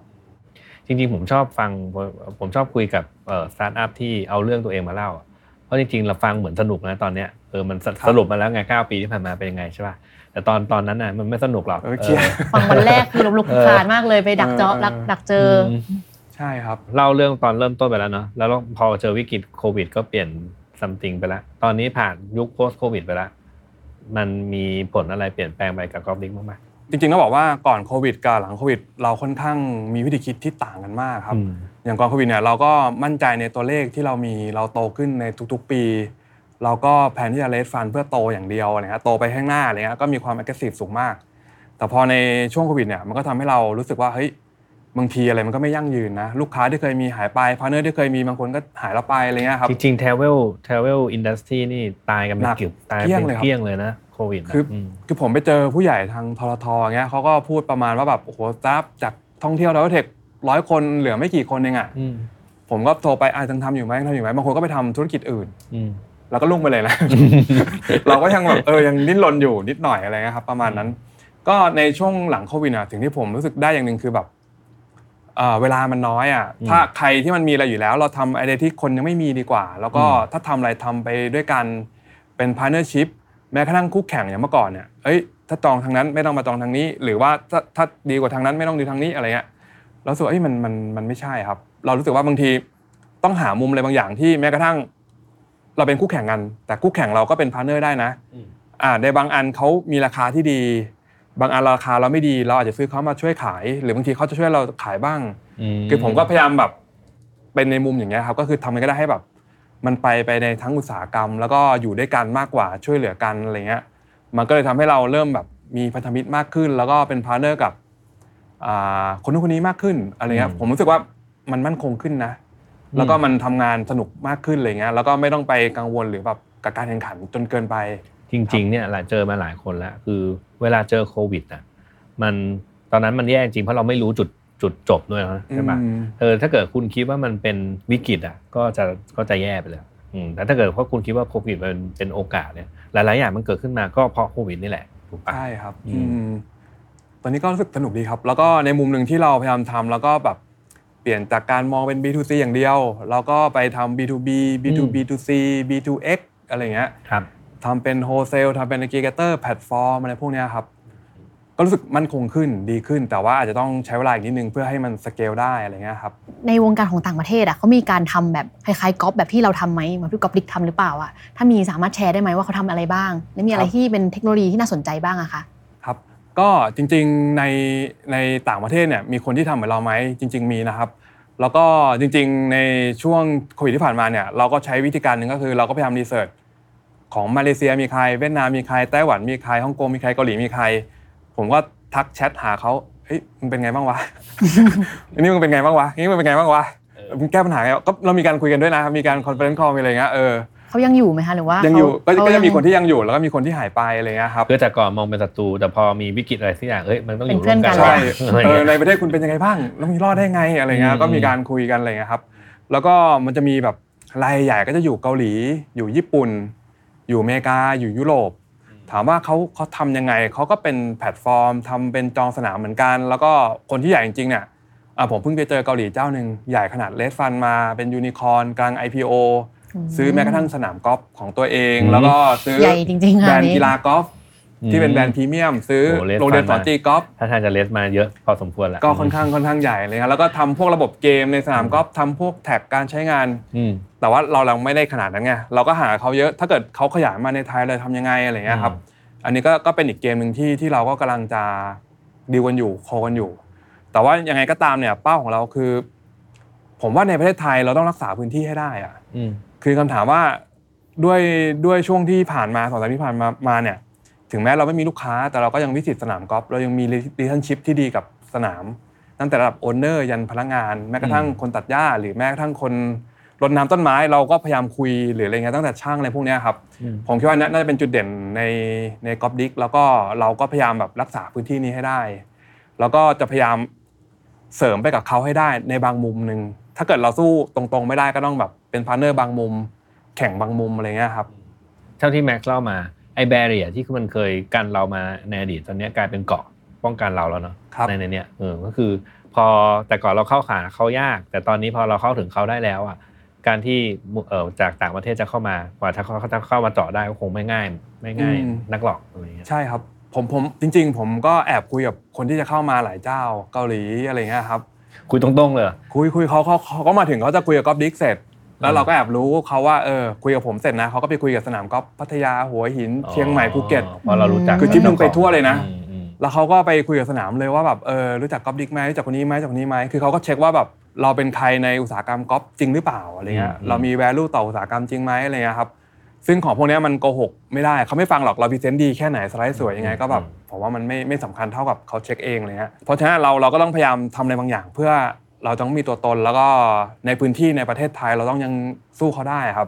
จริงๆ ผมชอบฟังผมชอบคุยกับสตาร์ทอัพที่เอาเรื่องตัวเองมาเล่าอะเพราะจริงๆ เราฟังเหมือนสนุกนะตอนเนี้ยเออมันสครับสรุปมาแล้วไงเก้าปีที่ผ่านมาเป็นยังไงใช่ป่ะแต่ตอนตอนนั้นน่ะมันไม่สนุกหรอกเออเครียดเออฟังวันแรกคือลมลุกคลานมากเลยไปดักเจาะเออดักดักเจออืมใช่ครับเล่าเรื่องตอนเริ่มต้นไปแล้วเนาะแล้วพอเจอวิกฤตโควิด ก็เปลี่ยน something ไปแล้วตอนนี้ผ่านยุคโพสโควิดไปแล้วมันมีผลอะไรเปลี่ยนแปลงไปกับ Golfdigg บ้างไหม จริงๆต้องบอกว่าก่อนโควิดกับหลังโควิด เราค่อนข้างมีวิธีคิดที่ต่างกันมากครับอืมอย่างก่อนโควิดเนี่ยเราก็มั่นใจในตัวเลขที่เรามีเราโตขึ้นในทุกๆปี เราก็ plan ที่จะ raise fund เพื่อโตอย่างเดียวอะไรเงี้ยโตไปข้างหน้าอะไรเงี้ยก็มีความ aggressive สูงมาก แต่พอในช่วงโควิดเนี่ยมันก็ทำให้เรารู้สึกว่าเฮ้ยบางทีอะไรมันก็ไม่ยั่งยืนนะ ลูกค้าที่เคยมีหายไป partner ที่เคยมีบางคนก็หายเราไปอะไรเงี้ยครับจริงๆ travel travel industry นี่ตายกันเป็นหนักเกือบตายเกลี้ยงเป็นเลยครับเกลี้ยงเลยนะโควิดนะคืออมคือผมไปเจอผู้ใหญ่ทางทททอย่างเงี้ยเขาก็พูดประมาณว่าแบบโอ้โหสตาร์ทอัพจากท่องเที่ยวเรา tech ร้อยคนเหลือไม่กี่คนเองอะอืมผมก็โทรไปอะยังทำอยู่ไหมยังทำอยู่ไหมบางคนก็ไปทำธุรกิจอื่นอืมแล้วก็รุ่งไปเลยนะ เราก็ยังแบบเออยังดิ้นรนอยู่นิดหน่อยอะไรเงี้ยครับ ประมาณนั้น ก็ในช่วงหลังโควิดอะถึงที่ผมรู้สึกได้อย่างหนึ่งคือแบบเอ่อเวลามันน้อยอะอืมถ้าใครที่มันมีอะไรอยู่แล้ว เราทำอะไรที่คนยังไม่มีดีกว่า แล้วก็อืมถ้าทำอะไรทำไปด้วยกันเป็น partnership แม้กระทั่งคู่แข่งอย่างเมื่อก่อนเนี่ยเอ้ยถ้าจองทางนั้นไม่ต้องมาจองทางนี้ หรือว่าถ้าถ้าดีกว่าทางนั้นไม่ต้องดีทางนี้อะไรเงี้ยเรารู้สึกว่าเอ้ยมันมันมันไม่ใช่ครับ เรารู้สึกว่าบางทีต้องหามุมอะไรบางอย่างที่แม้กระทั่ง เราเป็นคู่แข่งกัน แต่คู่แข่งเราก็เป็น partner ได้นะอืมอ่าในบางอันเขามีราคาที่ดี บางอันราคาเราไม่ดี เราอาจจะซื้อเขามาช่วยขาย หรือบางทีเขาจะช่วยเราขายบ้าง คือผมก็พยายามแบบเป็นในมุมอย่างเงี้ยครับก็คือทำยังไงก็ได้ให้แบบ มันไปไปในทั้งอุตสาหกรรม แล้วก็อยู่ด้วยกันมากกว่าช่วยเหลือกันอะไรเงี้ยมันก็เลยทำให้เราเริ่มแบบมีพันธมิตรมากขึ้น แล้วก็เป็น partner กับอ่าคนนู้นคนนี้มากขึ้นอะไรเงี้ยอืมผมรู้สึกว่ามันมั่นคงขึ้นนะ แล้วก็มันทำงานสนุกมากขึ้นอะไรเงี้ยแล้วก็ไม่ต้องไปกังวลหรือแบบกับการแข่งขันจนเกินไป จริง ๆเนี่ยหลายเจอมาหลายคนแล้วคือเวลาเจอโควิดอะมันตอนนั้นมันแย่จริงเพราะเราไม่รู้จุด จุดจบด้วยนะใช่ปะอืมเออถ้าเกิดคุณคิดว่ามันเป็นวิกฤตอะก็จะก็จะแย่ไปเลยอืมแต่ถ้าเกิดว่าคุณคิดว่าโควิดมันเป็นโอกาสเนี่ยหลายๆอย่างมันเกิดขึ้นมาก็เพราะโควิดนี่แหละถูกปะใช่ครับอืมอืมตอนนี้ก็รู้สึกสนุกดีครับ แล้วก็ในมุมหนึ่งที่เราพยายามทำแล้วก็แบบเปลี่ยนจากการมองเป็น B2C อย่างเดียวเราก็ไปทำ B2B B2B2C B2X อะไรอย่างเงี้ยครับทำเป็น wholesale ทำเป็น a g เกเตอร์แพลตฟอร์มอะไรพวกเนี้ยครับ ก็รู้สึกมั่นคงขึ้นดีขึ้น แต่ว่าอาจจะต้องใช้เวลาอีกนิดนึงเพื่อให้มันสเกลได้อะไรเงี้ยครับในวงการของต่างประเทศอะเขามีการทำแบบคล้ายๆกอล์ฟแบบที่เราทำไหมเหมือนที่ Golfdigg ทำหรือเปล่าอะถ้ามีสามารถแชร์ได้ไหมว่าเขาทำอะไรบ้าง และมีอะไรครับที่เป็นเทคโนโลยีที่น่าสนใจบ้างอะคะครับก็จริงๆในในต่างประเทศเนี่ยมีคนที่ทำเหมือนเราไหมจริง ๆมีนะครับแล้วก็จริงๆในช่วงโควิดที่ผ่านมาเนี่ยเราก็ใช้วิธีการหนึ่งก็คือเราก็พยายาม research ของมาเลเซียมีใครเวียดนามมีใครไต้หวันมีใครฮ่องกงมีใครเกาหลีมีใคร ผมก็ทักแชทหาเขาเฮ้ยมึงเป็นไงบ้างวะ อันนี้มึงเป็นไงบ้างวะอันนี้มึงเป็นไงบ้างวะมึงแก้ปัญหาไงก็เรามีการคุยกันด้วยนะ มีการ conference call มีอะไรเงี้ยเออเขายังอยู่ไหมคะหรือว่ายังอยู่เขาก็เขาก็จะมีคนที่ยังอยู่แล้วก็มีคนที่หายไปอะไรเงี้ยครับคือแต่ก่อนมองเป็นศัตรูแต่พอมีวิกฤตอะไรสักอย่างเอ้ยมันต้องอยู่เป็นเพื่ร่วอนมกักันใช่อะไรเออเงี้ยในประเทศคุณเป็นยังไงบ้างแล้วมีรอดได้ไงอะไรเงี้ยอืมก็มีการคุยกันอะไรเงี้ยครับ แล้วก็มันจะมีแบบรายใหญ่ก็จะอยู่เกาหลีอยู่ญี่ปุ่น อยู่อเมริกาอยู่ยุโรป ถามว่าเขาเขาทำยังไงเขาก็เป็นแพลตฟอร์มทำเป็นจองสนามเหมือนกัน แล้วก็คนที่ใหญ่จริงๆเนี่ยอะผมเพิ่งไปเจอเกาหลีเจ้าหนึ่งใหญ่ขนาด raise fund มาเป็นยูนิคอร์นกลาง IPO ซื้อแม้กระทั่งสนามกอล์ฟของตัวเองอืมแล้วก็ซื้อใหญ่จริงๆแบรค่ะนด์นี้กีฬากอล์ฟ ที่เป็นแบรนด์พรีเมียม ซื้อโอ้ Red โรงเรียน Fund สอนมาตีกอล์ฟถ้าทางจะเลสมาเยอะพอสมควรแหละก็ค่อนข้างค่อนข้างใหญ่เลยครับแล้วก็ทำพวกระบบเกมในสนามกอล์ฟทำพวกแท็กการใช้งานอืมแต่ว่าเราเราไม่ได้ขนาดนั้นไงเราก็หาเขาเยอะถ้าเกิดเขาขยายมาในไทยเลยทำยังไงอะไรเงี้ยครับ อันนี้ก็ก็เป็นอีกเกมหนึ่งที่ที่เราก็กำลังจะดีลกันอยู่โคกันอยู่ แต่ว่ายังไงก็ตามเนี่ยเป้าของเราคือ ผมว่าในประเทศไทยเราต้องรักษาพื้นที่ให้ได้อะอืมคือคำถามว่าด้วยด้วยช่วงที่ผ่านมาสองสัปดาห์ที่ผ่านมามาเนี่ย ถึงแม้เราไม่มีลูกค้าแต่เราก็ยังวิสิตสนามกอล์ฟเรายังมี relationship ที่ดีกับสนาม ตั้งแต่ระดับโอนเนอร์ยันพนักงานแม้กระทั่งอืมคนตัดหญ้า หรือแม้กระทั่งคนรดน้ำต้นไม้เราก็พยายามคุยหรืออะไรเงี้ยตั้งแต่ช่างอะไรพวกเนี้ยครับอืมผมคิดว่าน่าจะเป็นจุดเด่นในในกอล์ฟดิกแล้วก็เราก็พยายามแบบรักษาพื้นที่นี้ให้ได้ แล้วก็จะพยายามเสริมไปกับเขาให้ได้ในบางมุมหนึ่งถ้าเกิดเราสู้ตรงๆ ไม่ได้ก็ต้องแบบเป็น partner บางมุม แข่งบางมุมอะไรเงี้ยครับ เท่าที่แม็กซ์เล่ามาไอ้ barrier ที่มันเคยกันเรามาในอดีตตอนเนี้ยกลายเป็นเกราะป้องกันเราแล้วเนาะครับในในเนี้ยเออก็คือ พอแต่ก่อนเราเข้าขาเขายาก แต่ตอนนี้พอเราเข้าถึงเขาได้แล้วอะการที่เอ่อจากต่างประเทศจะเข้ามากว่าถ้าเขาจะเข้ามาเจาะได้ก็คงไม่ง่าย ไม่ง่ายอืมนักหรอกอะไรเงี้ยใช่ครับผมผมจริง ๆ ผมก็แอบคุยกับคนที่จะเข้ามาหลายเจ้าเกาหลีอะไรเงี้ยครับคุยตรงๆเลยคุยคุยเขาเขาเขาก็มาถึงเขาจะคุยกับกอล์ฟดิกเสร็จ แล้วเราก็แอบรู้เขาว่าเออคุยกับผมเสร็จนะเขาก็ไปคุยกับสนามกอล์ฟพัทยาหัวหินเชียงใหม่ภูเก็ตอ๋อเพราะเรารู้จักคือทริปหนึ่งไปทั่วเลยนะอืมอืมแล้วเขาก็ไปคุยกับสนามเลยว่าแบบเออรู้จักกอล์ฟดิกไหมรู้จักคนนี้ไหมรู้จักคนนี้ไหมคือเขาก็เช็คว่าแบบเราเป็นใครในอุตสาหกรรมกอล์ฟจริงหรือเปล่าอะไรเงี้ยเรามี value ต่ออุตสาหกรรมจริงไหมอะไรเงี้ยครับซึ่งของพวกเนี้ยมันโกหกไม่ได้เขาไม่ฟังหรอกเรา present ดีแค่ไหนสไลด์สวยยังไงก็แบบผมว่ามันไม่ไม่สำคัญเท่ากับเขาเช็คเองเลยฮะเพราะฉะนั้นเราเราก็ต้องพยายามทำอะไรบางอย่างเพื่อ เราต้องมีตัวตนแล้วก็ในพื้นที่ในประเทศไทยเราต้องยังสู้เขาได้ครับ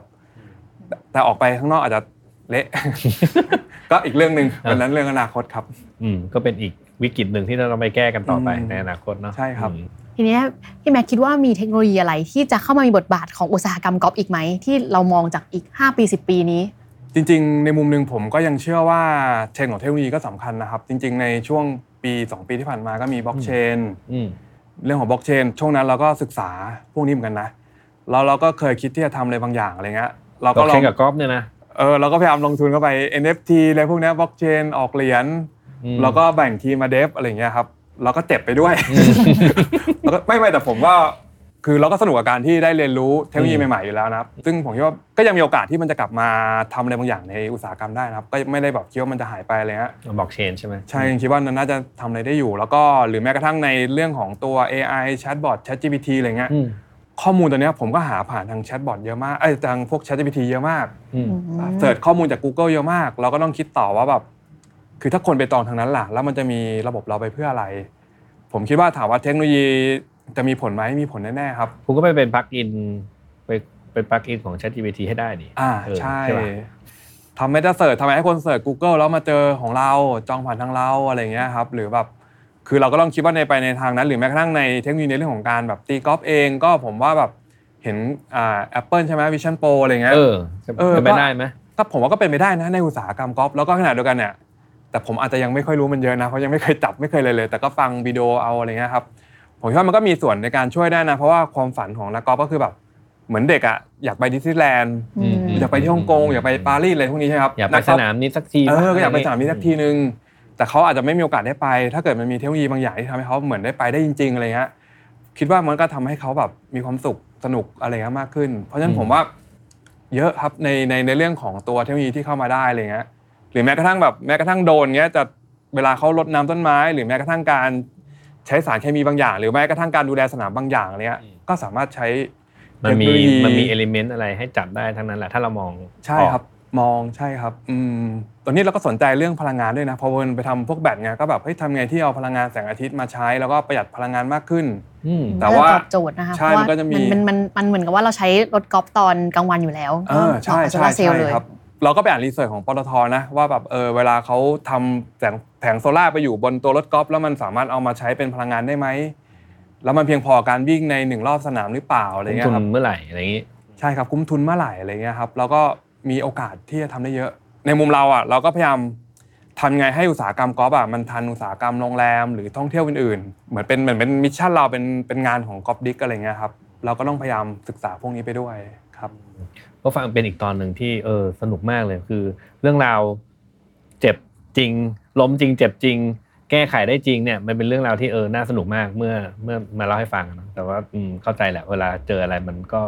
แต่แต่ออกไปข้างนอกอาจจะเละ ก็อีกเรื่องหนึ่งเป็นนั้นเรื่องอนาคตครับ อืมก็เป็นอีกวิกฤตหนึ่งที่เราต้องไปแก้กันต่อไปอืมในอนาคตเนาะใช่ครับอืมทีเนี้ยพี่แม็กคิดว่ามีเทคโนโลยีอะไรที่จะเข้ามามีบทบาทของอุตสาหกรรมกอล์ฟอีกไหม ที่เรามองจากอีก 5 ปี 10 ปีนี้ จริง ๆ ในมุมหนึ่งผมก็ยังเชื่อว่าเทรนด์ของเทคโนโลยีก็สำคัญนะครับ จริง ๆ ในช่วงปี 2 ปีที่ผ่านมาก็มีบล็อกเชนอืม เรื่องของบล็อกเชนช่วงนั้นเราก็ศึกษาพวกนี้เหมือนกันนะแล้วเราก็เคยคิดที่จะทำอะไรบางอย่างอะไรเงี้ยเราก็ก็ลเช่องนกับกอล์ฟเนี่ยนะเออเราก็พยายามลงทุนเข้าไป NFT อะไรพวกเนี้บล็อกเชนออกเหรียญอืมแล้วก็แบ่งทีมมาเดฟอะไรเงี้ยครับเราก็เจ็บไปด้วยแล้วก็ไม่ไม่แต่ผมก็ คือเราก็สนุกกับการที่ได้เรียนรู้เทคโนโลยีอืมใหม่ๆอยู่แล้วนะครับ ซึ่งผมคิดว่าก็ยังมีโอกาสที่มันจะกลับมาทำอะไรบางอย่างในอุตสาหกรรมได้นะครับ ก็ไม่ได้แบบคิดว่ามันจะหายไปอะไรเงี้ยบล็อกเชนใช่ไหมใช่ยังคิดว่ามันน่าจะทำอะไรได้อยู่ แล้วก็หรือแม้กระทั่งในเรื่องของตัว AI Chatbot ChatGPT อะไรเงี้ย อืมข้อมูลตัวเนี้ยผมก็หาผ่านทาง Chatbot เยอะมากเอ้ยทางพวก ChatGPT เยอะมากอืมเสิร์ชข้อมูลจาก Google เยอะมาก เราก็ต้องคิดต่อว่าแบบคือถ้าคนไปตองทางนั้นล่ะ แล้วมันจะมีระบบเราไปเพื่ออะไร ผมคิดว่าถามว่าเทคโนโลยี จะมีผลไหมมีผลแน่ๆครับ คุณก็ไปเป็น plug-in ไปเป็น plug-in ของ ChatGPT ให้ได้ดิอ่าเออใช่ปะทำให้จะเสิร์ชทำให้คนเสิร์ช Google แล้วมาเจอของเราจองผ่านทางเราอะไรเงี้ยครับหรือแบบคือเราก็ต้องคิดว่าในไปในทางนั้น หรือแม้กระทั่งในเทคโนโลยีในเรื่องของการแบบตีกอล์ฟเองก็ผมว่าแบบเห็นอ่า Apple ใช่ไหม Vision Pro อะไรเงี้ยเออจะเออเป็นไปก็ได้ไหมก็ผมว่าก็เป็นไปได้นะในอุตสาหกรรมกอล์ฟแล้วก็ขณะเดียวกันเนี่ยแต่ผมอาจจะยังไม่ค่อยรู้มันเยอะนะเพราะยังไม่เคยจับไม่เคยเลยเลย แต่ก็ฟังวิดีโอเอาอะไรเงี้ยครับ ผมคิดว่ามันก็มีส่วนในการช่วยได้นะ เพราะว่าความฝันของนักกอล์ฟก็คือแบบเหมือนเด็กอะอยากไปดิสนีย์แลนด์อืม อยากไปที่ฮ่องกงอยากไปปารีสอะไรพวกนี้ใช่ไหมครับอยากไปนักสอล์ฟ นามนี้สักทีเออก็อยากไปะรสนามนี้สักทีนึง แต่เขาอาจจะไม่มีโอกาสได้ไป ถ้าเกิดมันมีเทคโนโลยีบางอย่างที่ทำให้เขาเหมือนได้ไปได้จริงๆอะไรเงี้ยคิดว่ามันก็ทำให้เขาแบบมีความสุขสนุกอะไรเงี้ยมากขึ้น เพราะฉะนั้นผมว่า เยอะครับในในในเรื่องของตัวเทคโนโลยีที่เข้ามาได้อะไรเงี้ยหรือแม้กระทั่งแบบแม้กระทั่งโดรนเงี้ยจะเวลาเขารดน้ำต้นไม้ หรือแม้กระทั่งการ ใช้สารเคมีบางอย่าง หรือแม้กระทั่งการดูแลสนามบางอย่างอะไรเงี้ยก็สามารถใช้มันมีเทคโนโลยีมันมี element อะไรให้จับได้ทั้งนั้นแหละถ้าเรามองใช่ครับมองใช่ครับอืมตอนนี้เราก็สนใจเรื่องพลังงานด้วยนะพอเวิร์นไปทำพวกแบตไงก็แบบเฮ้ยทำไงที่เอาพลังงานแสงอาทิตย์มาใช้ แล้วก็ประหยัดพลังงานมากขึ้นอืมแต่ว่าตอบโจทย์นะคะใช่เพราะว่ามันก็จะมีมันมันมันเหมือนกับว่าเราใช้รถกอล์ฟตอนกลางวันอยู่แล้วเออใช่ก็ใช่เหมาะกับโซลาร์เซลใช่เลยครับ เราก็ไปอ่าน research ของปตทนะว่าแบบเออเวลาเขาทำแสงแผงโซล่าร์ไปอยู่บนตัวรถกอล์ฟแล้วมันสามารถเอามาใช้เป็นพลังงานได้ไหมแล้วมันเพียงพอการวิ่งในหนึ่งรอบสนามหรือเปล่าอะไรเงี้ยคุ้มทุนครับเมื่อไหร่อะไรอย่างนี้ใช่ครับคุ้มทุนเมื่อไหร่อะไรเงี้ยครับแล้วก็มีโอกาสที่จะทำได้เยอะ ในมุมเราอะเราก็พยายามทำไงให้อุตสาหกรรมกอล์ฟอะมันทันอุตสาหกรรมโรงแรมหรือท่องเที่ยวอื่นๆ เหมือนเป็นเหมือนเป็น mission เราเป็นเป็นงานของ Golfdigg อะไรเงี้ยครับเราก็ต้องพยายามศึกษาพวกนี้ไปด้วยครับ ก็ฟังเป็นอีกตอนหนึ่งที่เออสนุกมากเลยคือ เรื่องราวเจ็บจริง ล้มจริง เจ็บจริง แก้ไขได้จริงเนี่ยมันเป็นเรื่องราวที่เออน่าสนุกมากเมื่อเมื่อมาเล่าให้ฟังอะเนอะแต่ว่าอืมเข้าใจแหละ เวลาเจออะไรมันก็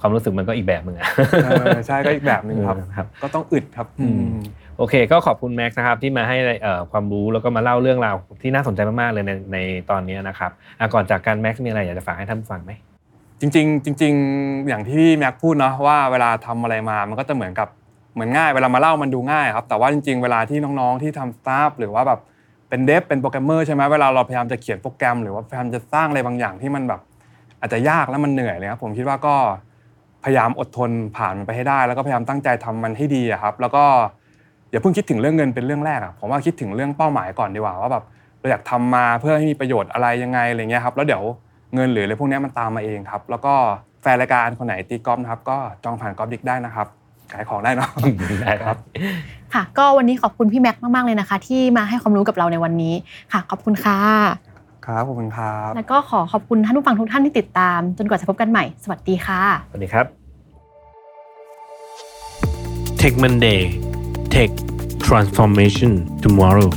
ความรู้สึกมันก็อีกแบบหนึ่งอะเออใช่ก็อีกแบบหนึ่งครับเออครับก็ต้องอึดครับอืมโอเค ก็ขอบคุณแม็กซ์นะครับที่มาให้เอ่อความรู้แล้วก็มาเล่าเรื่องราวที่น่าสนใจมากๆเลยในในตอนนี้นะครับอะก่อนจากการแม็กซ์มีอะไรอยากจะฝากให้ท่านผู้ฟังไหม จริงๆจริง ๆ อย่างที่แม็กพูดเนาะว่าเวลาทำอะไรมามันก็จะเหมือนกับเหมือนง่ายเวลามาเล่ามันดูง่ายครับแต่ว่าจริง ๆ เวลาที่น้องๆที่ทำสตาฟหรือว่าแบบเป็นเดฟเป็นโปรแกรมเมอร์ใช่ไหมเวลาเราพยายามจะเขียนโปรแกรม หรือว่าพยายามจะสร้างอะไรบางอย่างที่มันแบบอาจจะยากแล้วมันเหนื่อยเลยครับผมคิดว่าก็พยายามอดทนผ่านมันไปให้ได้ แล้วก็พยายามตั้งใจทำมันให้ดีครับ แล้วก็อย่าเพิ่งคิดถึงเรื่องเงินเป็นเรื่องแรกอะผมว่าคิดถึงเรื่องเป้าหมายก่อนดีกว่าว่าแบบเราอยากทำมาเพื่อให้มีประโยชน์อะไรยังไงอะไรเงี้ยครับแล้วเดี๋ยว เงินหรืออะไรพวกเนี้ยมันตามมาเองครับ แล้วก็แฟนรายการคนไหนตีกอล์ฟนะครับ ก็จองผ่านกอล์ฟดิกได้นะครับขายของได้เนาะได้ครับค่ะ ก็วันนี้ขอบคุณพี่แม็กซ์มาก ๆ เลยนะคะ ที่มาให้ความรู้กับเราในวันนี้ค่ะ ขอบคุณค่ะครับขอบคุณครับ แล้วก็ขอขอบคุณท่านผู้ฟังทุกท่านที่ติดตาม จนกว่าจะพบกันใหม่ สวัสดีค่ะ สวัสดีครับ Tech Monday Tech Transformation Tomorrow